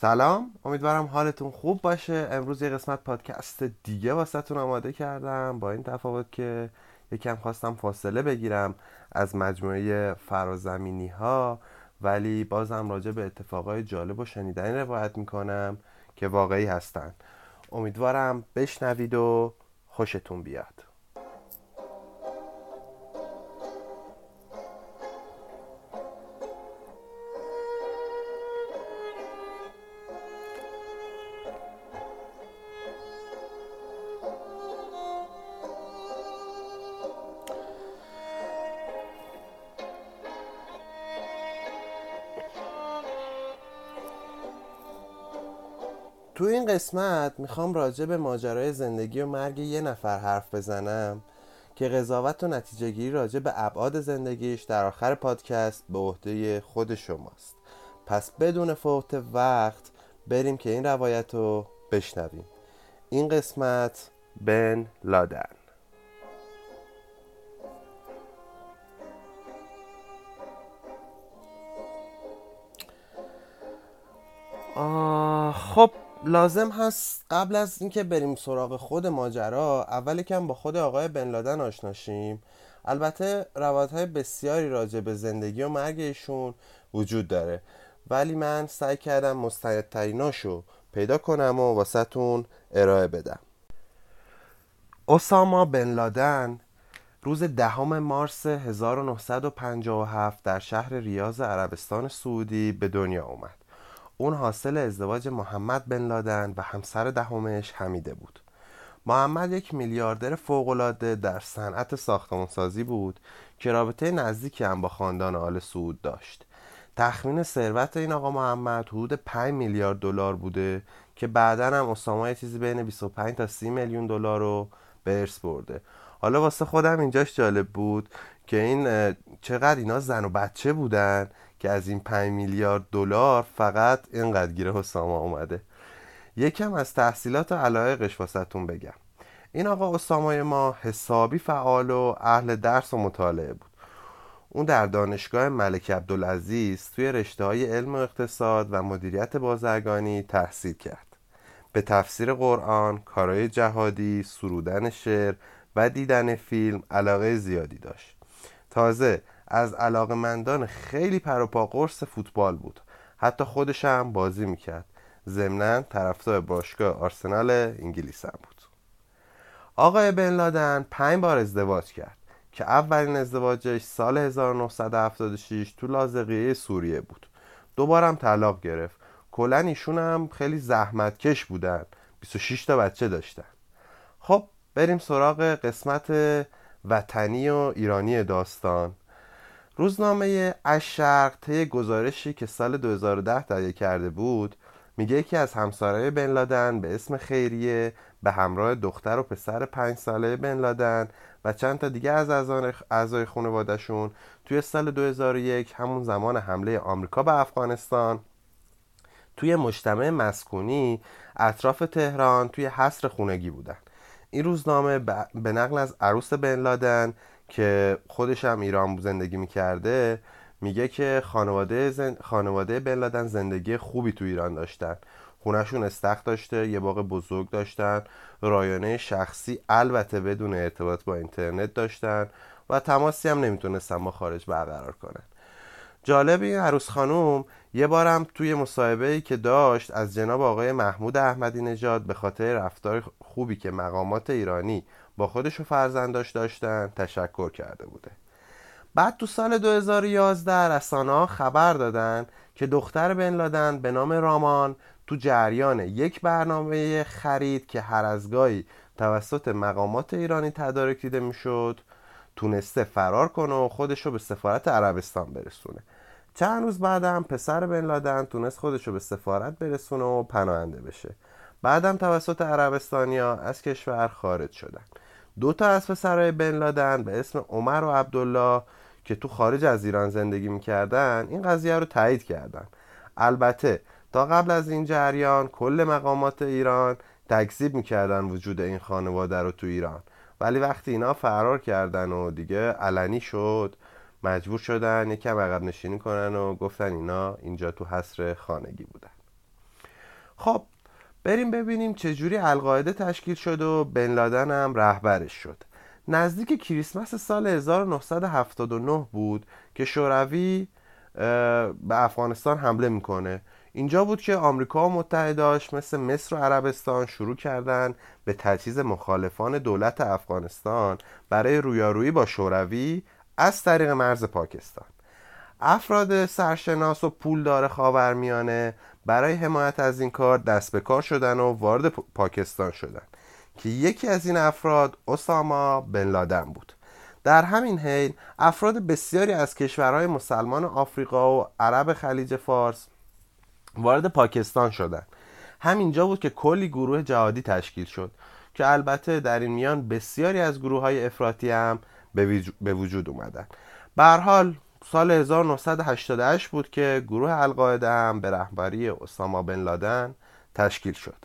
سلام امیدوارم حالتون خوب باشه. امروز یه قسمت پادکست دیگه واسهتون آماده کردم با این تفاوت که یکم خواستم فاصله بگیرم از مجموعه فرازمینی ها ولی بازم راجع به اتفاقای جالب و شنیدنی روایت می‌کنم که واقعی هستن. امیدوارم بشنوید و خوشتون بیاد. تو این قسمت می‌خوام راجع به ماجرای زندگی و مرگ یه نفر حرف بزنم که قضاوت و نتیجه گیری راجع به ابعاد زندگیش در آخر پادکست به عهده خود شماست. پس بدون فوت وقت بریم که این روایت رو بشنویم. این قسمت بن لادن. خب لازم هست قبل از اینکه بریم سراغ خود ماجرا اول کم با خود آقای بن لادن آشناشیم. البته روایت های بسیاری راجع به زندگی و مرگ ایشون وجود داره. ولی من سعی کردم مستندتریناشو پیدا کنم و واسهتون ارائه بدم. اساما بن لادن روز دهم مارس 1957 در شهر ریاض عربستان سعودی به دنیا اومد. اون حاصل ازدواج محمد بن لادن و همسر دهمش حمیده بود. محمد یک میلیاردر فوقالعاده در صنعت ساختمانسازی بود که رابطه نزدیکی هم با خاندان آل سعود داشت. تخمین ثروت این آقا محمد حدود 5 میلیارد دلار بوده که بعدا هم اسامه چیزی بین 25 تا 30 میلیون دلار رو به ارث برده. حالا واسه خودم اینجاش جالب بود که این چقدر اینا زن و بچه بودن که از این 5 میلیارد دلار فقط اینقدر گیره حسام اومده. یکم از تحصیلات و علایقش واسهتون بگم. این آقا اسامای ما حسابی فعال و اهل درس و مطالعه بود. اون در دانشگاه ملک عبدالعزیز توی رشته های علم و اقتصاد و مدیریت بازرگانی تحصیل کرد. به تفسیر قرآن، کارهای جهادی، سرودن شعر و دیدن فیلم علاقه زیادی داشت. تازه از علاقمندان خیلی پروپا قرص فوتبال بود. حتی خودش هم بازی می‌کرد. ضمنا طرفدار باشگاه آرسنال انگلیس هم بود. آقای بن لادن پنج بار ازدواج کرد که اولین ازدواجش سال 1976 تو لازقیه سوریه بود. دوبارم طلاق گرفت. کلا ایشون هم خیلی زحمتکش بودن. 26 تا بچه داشتن. خب بریم سراغ قسمت وطنی و ایرانی داستان. روزنامه اشرق طی گزارشی که سال 2010 تهیه کرده بود میگه یکی از همسرای بن لادن به اسم خیریه به همراه دختر و پسر پنج ساله بن لادن و چند تا دیگه از اعضای خانوادهشون توی سال 2001 همون زمان حمله آمریکا به افغانستان توی مجتمع مسکونی اطراف تهران توی حصر خونگی بودن. این روزنامه به نقل از عروس بن لادن که خودش هم ایران زندگی می‌کرده میگه که خانواده, زن... خانواده بن زندگی خوبی تو ایران داشتن. خونشون استخ داشته یه باغ بزرگ داشتن رایانه شخصی البته بدون ارتباط با اینترنت داشتن و تماسی هم نمی‌تونستن با خارج برقرار کنن. جالب این عروس خانوم یه بارم توی مصاحبه که داشت از جناب آقای محمود احمدی نژاد به خاطر رفتار خوبی که مقامات ایرانی با خودش و فرزنداش داشتن تشکر کرده بوده. بعد تو سال 2011 رسانه خبر دادن که دختر بن لادن به نام رامان تو جریان یک برنامه خرید که هر از گاهی توسط مقامات ایرانی تدارک دیده می‌شد تونسته فرار کنه و خودش رو به سفارت عربستان برسونه. چند روز بعدم پسر بن لادن تونست خودش رو به سفارت برسونه و پناهنده بشه. بعدم توسط عربستانیا از کشور خارج شدن. دو تا از پسرهای بن لادن به اسم عمر و عبدالله که تو خارج از ایران زندگی می‌کردن این قضیه رو تایید کردن. البته تا قبل از این جریان کل مقامات ایران تکذیب می‌کردن وجود این خانواده رو تو ایران. ولی وقتی اینا فرار کردن و دیگه علنی شد مجبور شدن یکم عقب نشینی کنن و گفتن اینا اینجا تو حصر خانگی بودن. خب بریم ببینیم چجوری القاعده تشکیل شد و بن لادن هم رهبرش شد. نزدیک کریسمس سال 1979 بود که شوروی به افغانستان حمله می‌کنه. اینجا بود که آمریکا و متحداش مثل مصر و عربستان شروع کردن به تجهیز مخالفان دولت افغانستان برای رویارویی با شوروی از طریق مرز پاکستان. افراد سرشناس و پولدار خاورمیانه برای حمایت از این کار دست به کار شدن و وارد پاکستان شدن. که یکی از این افراد اساما بن لادن بود. در همین حین افراد بسیاری از کشورهای مسلمان آفریقا و عرب خلیج فارس وارد پاکستان شدند همینجا بود که کلی گروه جهادی تشکیل شد که البته در این میان بسیاری از گروه های افراطی هم به وجود اومدن. حال سال 1988 بود که گروه القاعده هم به رهبری اسامه بن لادن تشکیل شد.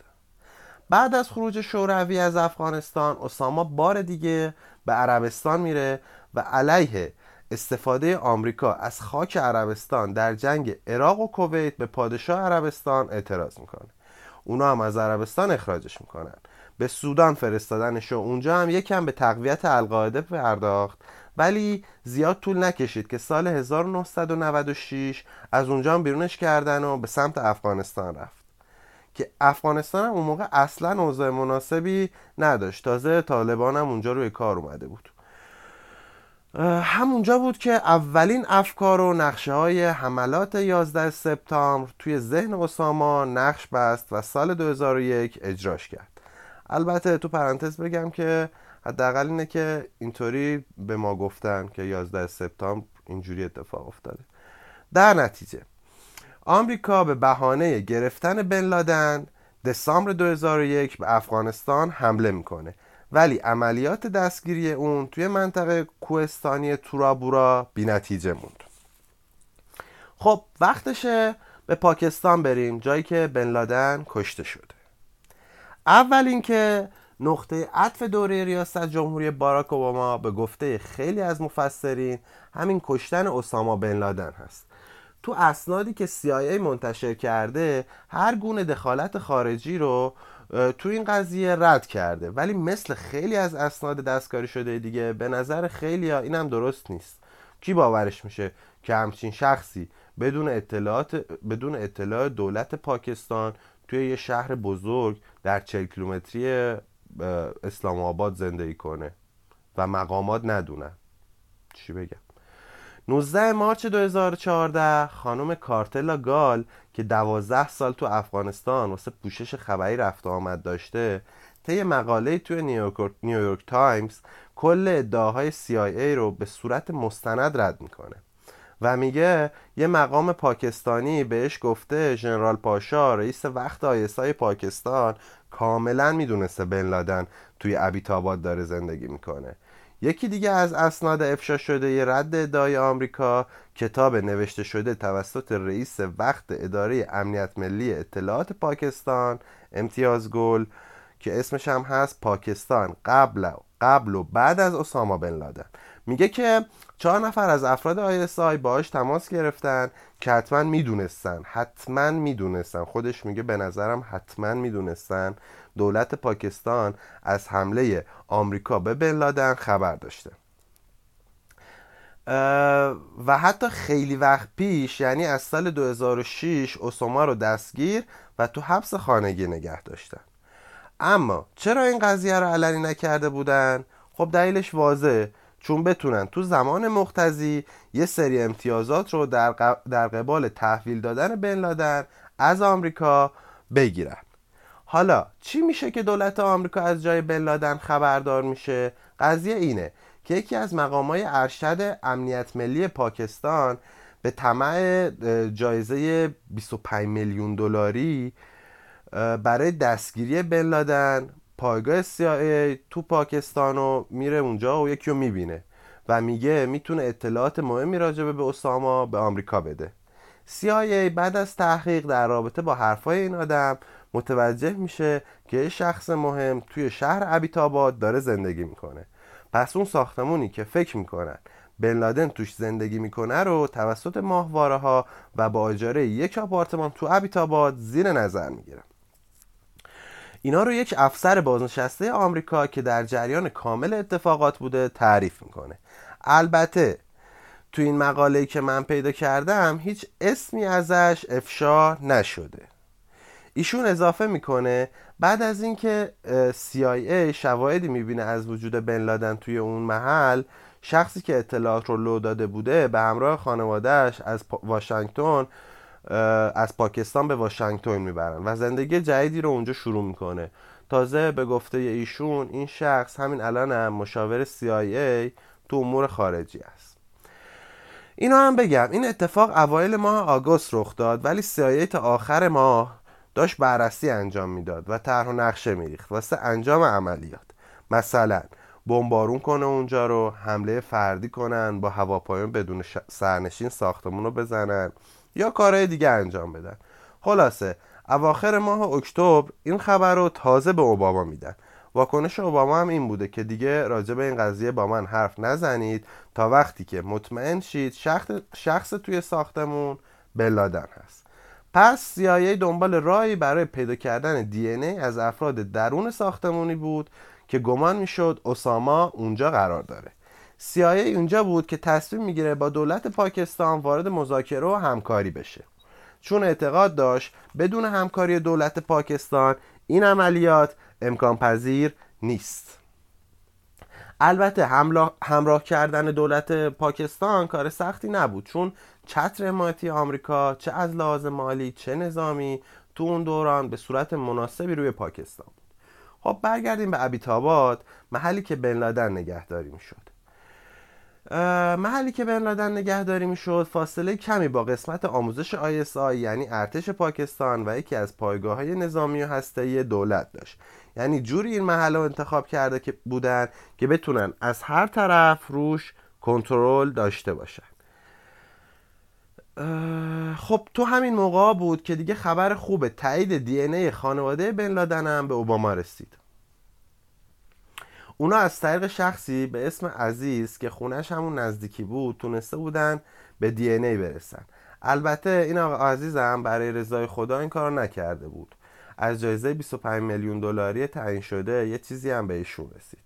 بعد از خروج شوروی از افغانستان اسامه بار دیگه به عربستان میره و علیه استفاده آمریکا از خاک عربستان در جنگ عراق و کویت به پادشاه عربستان اعتراض می‌کنه. اونا هم از عربستان اخراجش می‌کنن. به سودان فرستادنش و اونجا هم یکم به تقویت القاعده پرداخت ولی زیاد طول نکشید که سال 1996 از اونجا هم بیرونش کردن و به سمت افغانستان رفت. که افغانستان هم اون موقع اصلا اوضاع مناسبی نداشت. تازه طالبان هم اونجا روی کار اومده بود. همونجا بود که اولین افکار و نقشه های حملات 11 سپتامبر توی ذهن اساما نقش بست و سال 2001 اجراش کرد. البته تو پرانتز بگم که حداقل اینه که اینطوری به ما گفتن که 11 سپتامبر اینجوری اتفاق افتاده. در نتیجه آمریکا به بهانه گرفتن بن لادن دسامبر 2001 به افغانستان حمله می‌کنه. ولی عملیات دستگیری اون توی منطقه کوهستانی تورابورا بی نتیجه موند. خب وقتشه به پاکستان بریم جایی که بن لادن کشته شده. اول اینکه نقطه عطف دوره ریاست جمهوری باراک اوباما به گفته خیلی از مفسرین همین کشتن اساما بن لادن هست. تو اسنادی که CIA منتشر کرده هر گونه دخالت خارجی رو تو این قضیه رد کرده. ولی مثل خیلی از اسناد دستکاری شده دیگه به نظر خیلی ها اینم درست نیست. کی باورش میشه که همچین شخصی بدون اطلاعات بدون اطلاع دولت پاکستان توی یه شهر بزرگ در 40 کیلومتری اسلام آباد زندگی کنه و مقامات ندونن. چی بگم؟ 19 مارچ 2014 خانم کارلوتا گال که 12 سال تو افغانستان واسه پوشش خبری رفت آمد داشته طی مقاله توی نیویورک تایمز کل ادعاهای CIA رو به صورت مستند رد می‌کنه و میگه یه مقام پاکستانی بهش گفته ژنرال پاشا رئیس وقت آیسای پاکستان کاملا می‌دونسته بن لادن توی ابیتاباد داره زندگی می‌کنه. یکی دیگه از اسناد افشا شده یه رد ادعای آمریکا کتاب نوشته شده توسط رئیس وقت اداره امنیت ملی اطلاعات پاکستان امتیاز گل که اسمش هم هست پاکستان قبل قبل و بعد از اسامه بن لادن. میگه که چهار نفر از افراد آی باهاش تماس گرفتن که حتما می‌دونستن حتما می‌دونستن. خودش میگه به نظرم حتما می‌دونستن. دولت پاکستان از حمله آمریکا به بن لادن خبر داشته. و حتی خیلی وقت پیش یعنی از سال 2006 اسوما رو دستگیر و تو حبس خانگی نگه داشتن. اما چرا این قضیه رو علنی نکرده بودن؟ خب دلیلش واضحه. چون بتونن تو زمان مختزی یه سری امتیازات رو در, در قبال تحویل دادن بن لادن از آمریکا بگیرن. حالا چی میشه که دولت آمریکا از جای بن لادن خبردار میشه؟ قضیه اینه که یکی از مقامای ارشد امنیت ملی پاکستان به طمع جایزه 25 میلیون دلاری برای دستگیری بن لادن پایگاه CIA تو پاکستان و میره اونجا و یکی رو می‌بینه و میگه می‌تونه اطلاعات مهمی راجبه به اساما به آمریکا بده. CIA بعد از تحقیق در رابطه با حرفای این آدم متوجه میشه که یه شخص مهم توی شهر ابیتاباد داره زندگی می‌کنه. پس اون ساختمونی که فکر می‌کنن بن لادن توش زندگی می‌کنه رو توسط ماهواره ها و با اجاره یک آپارتمان تو ابیتاباد زیر نظر می‌گیرن. اینا رو یک افسر بازنشسته آمریکا که در جریان کامل اتفاقات بوده تعریف می‌کنه. البته تو این مقاله که من پیدا کردم هیچ اسمی ازش افشا نشده. ایشون اضافه می‌کنه بعد از اینکه CIA شواهدی می‌بینه از وجود بن لادن توی اون محل شخصی که اطلاعات رو لو داده بوده به همراه خانوادهش از واشنگتن از پاکستان به واشنگتن می‌برن و زندگی جدیدی رو اونجا شروع می‌کنه. تازه به گفته ایشون این شخص همین الان هم مشاور CIA تو امور خارجی است. اینو هم بگم این اتفاق اوایل ماه آگوست رخ داد ولی CIA تا آخر ماه داشت بررسی انجام می‌داد و طرح و نقشه میریخت. واسه انجام عملیات. مثلا بمبارون کنه اونجا رو حمله فردی کنن با هواپایان بدون سرنشین ساختمون رو بزنن. یا کارهای دیگه انجام بدن. خلاصه اواخر ماه اکتبر این خبر رو تازه به اوباما میدن. واکنش اوباما هم این بوده که دیگه راجع به این قضیه با من حرف نزنید تا وقتی که مطمئن شید شخص, شخص توی ساختمون بلادن هست. پس CIA دنبال راهی برای پیدا کردن دی ای از افراد درون ساختمونی بود که گمان می‌شد اساما اونجا قرار داره. CIA اونجا بود که تصمیم می‌گیره با دولت پاکستان وارد مذاکره و همکاری بشه. چون اعتقاد داشت بدون همکاری دولت پاکستان این عملیات امکان پذیر نیست. البته همراه کردن دولت پاکستان کار سختی نبود چون چتر حمایتی آمریکا چه از لحاظ مالی چه نظامی تو اون دوران به صورت مناسبی روی پاکستان بود. خب برگردیم به ابیتاباد محلی که بن لادن نگهداری می‌شد. محلی که بن لادن نگهداری می‌شد فاصله کمی با قسمت آموزش آی یعنی ارتش پاکستان و یکی از پایگاه های نظامی و هسته‌ای دولت داشت. یعنی جوری این محل انتخاب کرده که بودن که بتونن از هر طرف روش کنترل داشته باشن. خب تو همین موقع بود که دیگه خبر خوب تایید دی ای خانواده بن لادن هم به اوباما رسید. اونا از طریق شخصی به اسم عزیز که خونش همون نزدیکی بود تونسته بودن به دی ای برسن. البته این آقا عزیزم برای رضای خدا این کار نکرده بود. از جایزه 25 میلیون دلاری تعیین شده یه چیزی هم به ایشون رسید.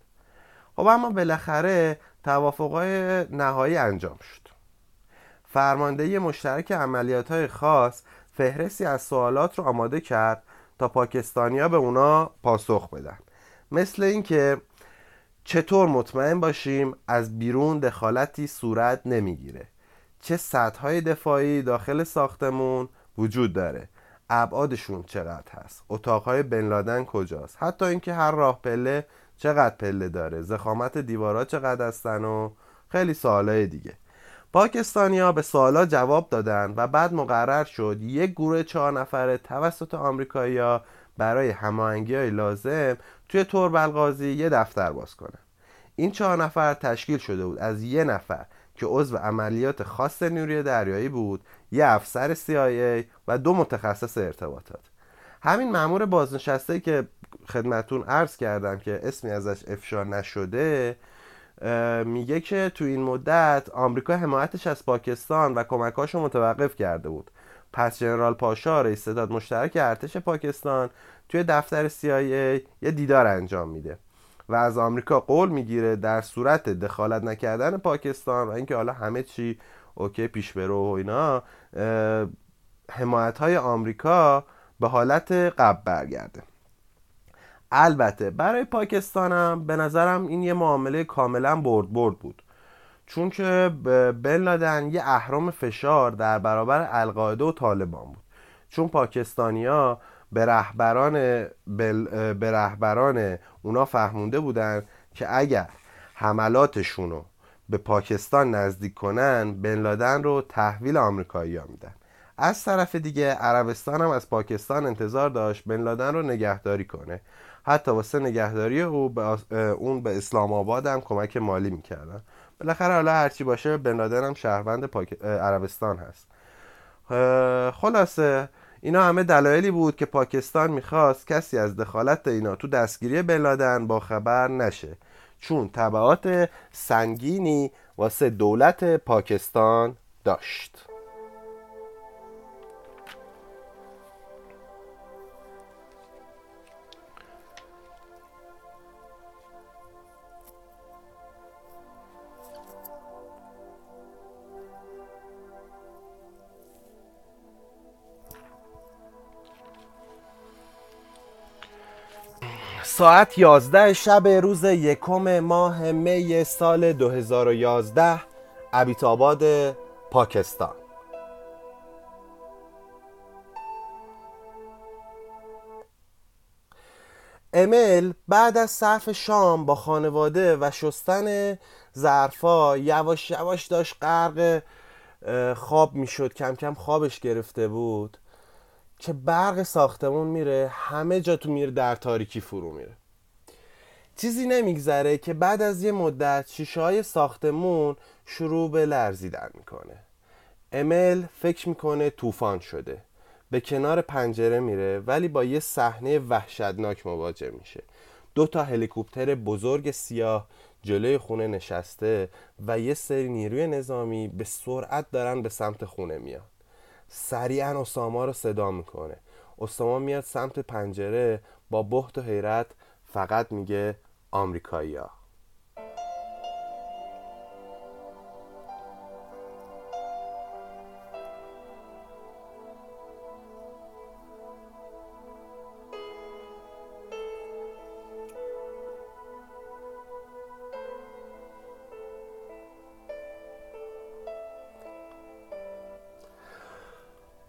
خب اما بالاخره توافقای نهایی انجام شد. فرماندهی مشترک عملیات های خاص فهرستی از سوالات رو آماده کرد تا پاکستانیا به اونا پاسخ بدن. مثل اینکه چطور مطمئن باشیم از بیرون دخالتی صورت نمی‌گیره؟ چه سطح دفاعی داخل ساختمون وجود داره؟ ابعادشون چقدر هست؟ اتاقهای بنلادن کجاست؟ حتی اینکه هر راه پله چقدر پله داره؟ زخامت دیوارا چقدر هستن و خیلی سوالای دیگه. پاکستانیا به سوالا جواب دادن و بعد مقرر شد یک گروه چهار نفره توسط آمریکایی‌ها برای هماهنگی های لازم توی توربلغازی یه دفتر باز کنن این چهار نفر تشکیل شده بود از یه نفر که عضو عملیات خاص نیروی دریایی بود یه افسر CIA و دو متخصص ارتباطات. همین مأمور بازنشسته که خدمتون عرض کردم که اسمی ازش افشا نشده میگه که تو این مدت آمریکا حمایتش از پاکستان و کمکاش رو متوقف کرده بود. پس جنرال پاشا رئیس ستاد مشترک ارتش پاکستان توی دفتر CIA یه دیدار انجام میده و از آمریکا قول می‌گیره در صورت دخالت نکردن پاکستان و اینکه حالا همه چی اوکی پیش برو و اینا حمایت های آمریکا به حالت قبل برگرده. البته برای پاکستانم به نظرم این یه معامله کاملا برد برد بود. چون که بن لادن یه اهرام فشار در برابر القاعده و طالبان بود. چون پاکستانیا به رهبران به رهبران اونا فهمونده بودن که اگر حملاتشون رو به پاکستان نزدیک کنن بن لادن رو تحویل آمریکایی ها میدن. از طرف دیگه عربستان هم از پاکستان انتظار داشت بن لادن رو نگهداری کنه. حتی واسه نگهداری او به اون به اسلام آباد هم کمک مالی می‌کردن. بالاخره حالا هرچی باشه بن لادن هم شهروند پاک... عربستان هست. خلاصه اینا همه دلایلی بود که پاکستان می‌خواست کسی از دخالت اینا تو دستگیری بن با خبر نشه. چون طبعات سنگینی واسه دولت پاکستان داشت. ساعت 11 شب روز یکم ماه می سال 2011 عبیتاباد پاکستان. امل بعد از صرف شام با خانواده و شستن ظرفا یواش یواش داشت غرق خواب می‌شد. کم کم خوابش گرفته بود. که برق ساختمون میره همه جا تو میره در تاریکی فرو میره. چیزی نمیگذره که بعد از یه مدت شیشه های ساختمون شروع به لرزیدن می‌کنه. امل فکر می‌کنه طوفان شده. به کنار پنجره میره ولی با یه صحنه وحشتناک مواجه میشه. دو تا هلیکوپتر بزرگ سیاه جلوی خونه نشسته و یه سری نیروی نظامی به سرعت دارن به سمت خونه میان. سریعا اساما رو صدا می‌کنه. اساما میاد سمت پنجره با بحت و حیرت فقط میگه آمریکایی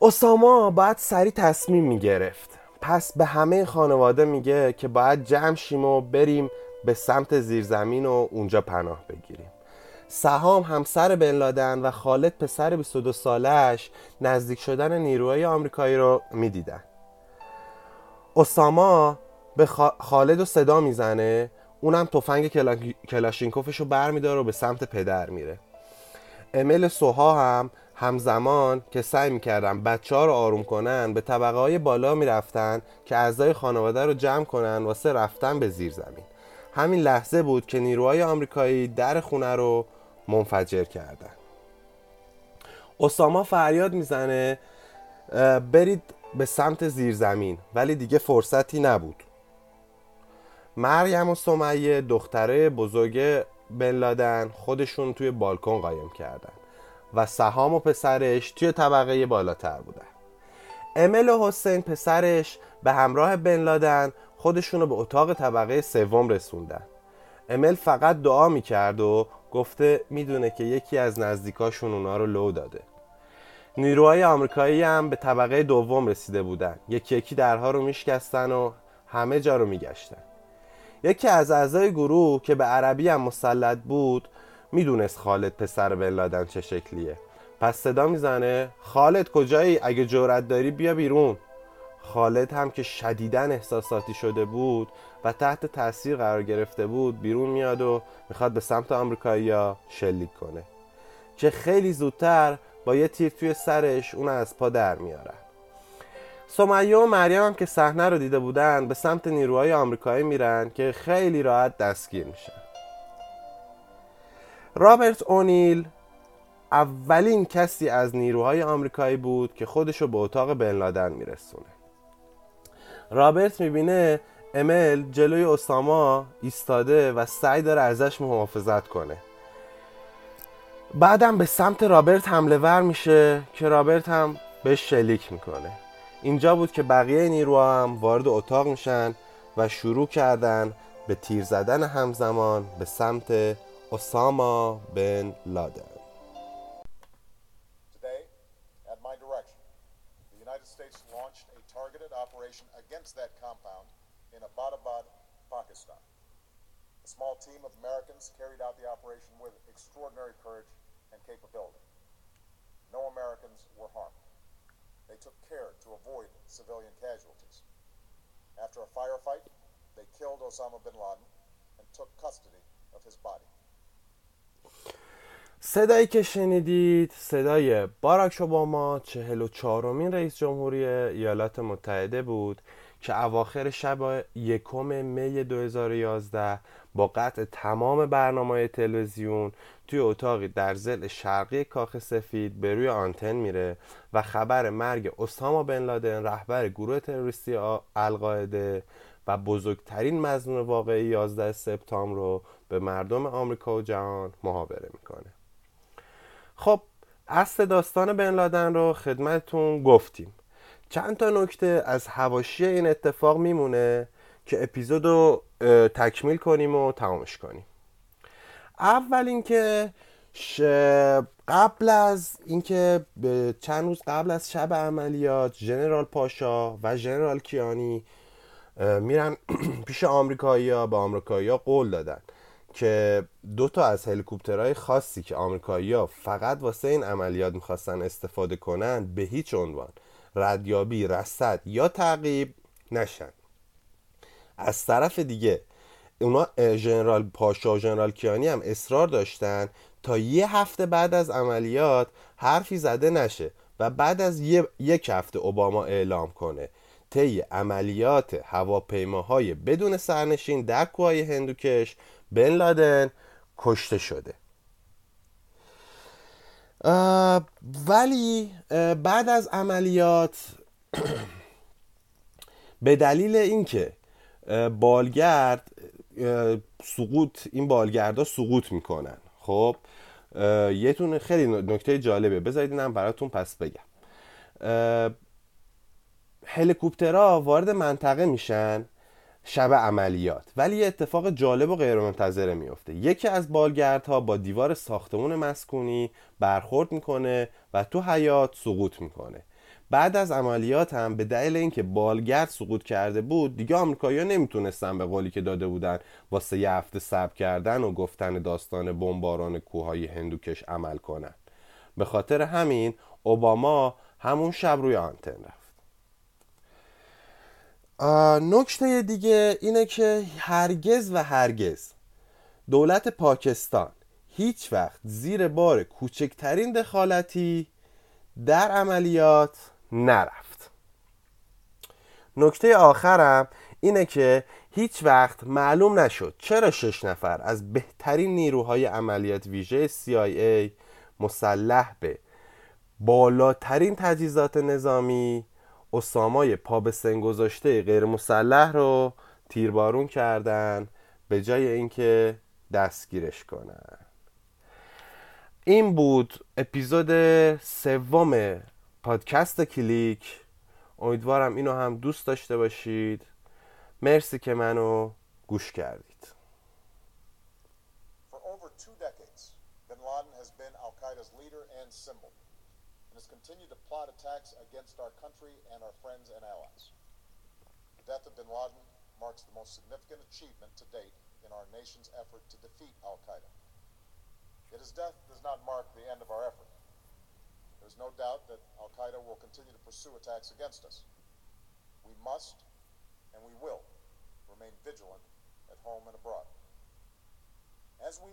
اساما باید سریع تصمیم می‌گرفت. پس به همه خانواده میگه که باید جمع شیم و بریم به سمت زیرزمین و اونجا پناه بگیریم. سهام همسر بن لادن و خالد پسر 22 سالش نزدیک شدن نیروهای آمریکایی رو می‌دیدن. اساما به خالد رو صدا می‌زنه اونم تفنگ کلاشینکوفش رو برمیداره و به سمت پدر میره. امل سوها هم همزمان که سعی می‌کردن بچه ها رو آروم کنن به طبقه های بالا می‌رفتن که اعضای خانواده رو جمع کنن واسه رفتن به زیر زمین. همین لحظه بود که نیروهای آمریکایی در خونه رو منفجر کردن. اساما فریاد می‌زنه برید به سمت زیرزمین ولی دیگه فرصتی نبود. مریم و سمیه دختره بزرگ بن خودشون توی بالکن قایم کردن. و سهام و پسرش توی طبقه بالاتر بودن. امل و حسین پسرش به همراه بن لادن خودشونو به اتاق طبقه سوم رسوندن. امل فقط دعا می‌کرد و گفته می‌دونه که یکی از نزدیکاشون اونا رو لو داده. نیروهای آمریکایی هم به طبقه دوم رسیده بودن. یکی یکی درها رو میشکستن و همه جا رو میگشتن. یکی از اعضای گروه که به عربی هم مسلط بود می‌دونست خالد پسر بن چه شکلیه. پس صدا می‌زنه خالد کجایی؟ اگه جرأت داری بیا بیرون. خالد هم که شدیدن احساساتی شده بود و تحت تاثیر قرار گرفته بود بیرون میاد و می‌خواد به سمت آمریکایی‌ها شلیک کنه. که خیلی زودتر با یه تیر توی سرش اون از پا در میارن. سمیه و مریم هم که صحنه رو دیده بودن به سمت نیروهای آمریکایی میرن که خیلی راحت دستگیر میشن. رابرت اونیل اولین کسی از نیروهای آمریکایی بود که خودشو به اتاق بن لادن میرسونه. رابرت می‌بینه امل جلوی اساما ایستاده و سعی داره ازش محافظت کنه. بعدم به سمت رابرت حمله ور میشه که رابرت هم بهش شلیک می‌کنه. اینجا بود که بقیه نیروها هم وارد اتاق میشن و شروع کردن به تیر زدن همزمان به سمت Osama bin Laden. Today, at my direction, the United States launched a targeted operation against that compound in Abbottabad, Pakistan. A small team of Americans carried out the operation with extraordinary courage and capability. No Americans were harmed. They took care to avoid civilian casualties. After a firefight, they killed Osama bin Laden and took custody of his body. صدایی که شنیدید صدای باراک اوباما چهل و چهارمین رئیس جمهوری ایالات متحده بود که اواخر شب یکم می 2011 با قطع تمام برنامه تلویزیون توی اتاقی در زل شرقی کاخ سفید به روی آنتن میره و خبر مرگ اسامه بن لادن رهبر گروه تروریستی القاعده و بزرگترین مزنون واقعی 11 سپتامبر رو به مردم آمریکا و جهان محاوره می‌کنه. خب اصل داستان بن لادن رو خدمتتون گفتیم. چند تا نکته از هواشی این اتفاق میمونه که اپیزود رو تکمیل کنیم و تمامش کنیم. اول اینکه قبل از اینکه چند روز قبل از شب عملیات ژنرال پاشا و ژنرال کیانی میرن پیش آمریکایی ها به آمریکایی ها قول دادن. که دو تا از هلیکوپترهای خاصی که آمریکایی ها فقط واسه این عملیات می‌خواستن استفاده کنن به هیچ عنوان ردیابی رصد یا تعقیب نشن. از طرف دیگه اونا ژنرال پاشا و ژنرال کیانی هم اصرار داشتن تا یه هفته بعد از عملیات حرفی زده نشه و بعد از یک هفته اوباما اعلام کنه طی عملیات هواپیماهای بدون سرنشین در کوههای هندوکش بن لادن کشته شده. ولی بعد از عملیات به دلیل اینکه بالگرد سقوط این بالگردا سقوط می‌کنن. خب یه تونه خیلی نکته جالبه. بذارید اینم براتون پس بگم. هلیکوپترها وارد منطقه میشن. شب عملیات. ولی یه اتفاق جالب و غیرمنتظره میفته یکی از بالگردها با دیوار ساختمون مسکونی برخورد می‌کنه و تو حیات سقوط می‌کنه. بعد از عملیات هم به دلیل اینکه بالگرد سقوط کرده بود دیگه آمریکایی‌ها نمی‌تونستن به قولی که داده بودن واسه یه هفته صبر کردن و گفتن داستان بمباران کوههای هندوکش عمل کنن. به خاطر همین اوباما همون شب روی آنتن رفت. نکته دیگه اینه که هرگز و هرگز دولت پاکستان هیچ وقت زیر بار کوچکترین دخالتی در عملیات نرفت. نکته آخرم اینه که هیچ وقت معلوم نشد چرا شش نفر از بهترین نیروهای عملیات ویژه CIA مسلح به بالاترین تجهیزات نظامی اسامای پا به سن گذاشته غیر مسلح رو تیربارون کردن به جای اینکه دستگیرش کنن. این بود اپیزود سوم پادکست کلیک. امیدوارم اینو هم دوست داشته باشید. مرسی که منو گوش کردید. For over two decades, bin Laden has been has continued to plot attacks against our country and our friends and allies. The death of bin Laden marks the most significant achievement to date in our nation's effort to defeat Al Qaeda. Yet his death does not mark the end of our effort. There's no doubt that Al Qaeda will continue to pursue attacks against us. We must and we will remain vigilant at home and abroad. As we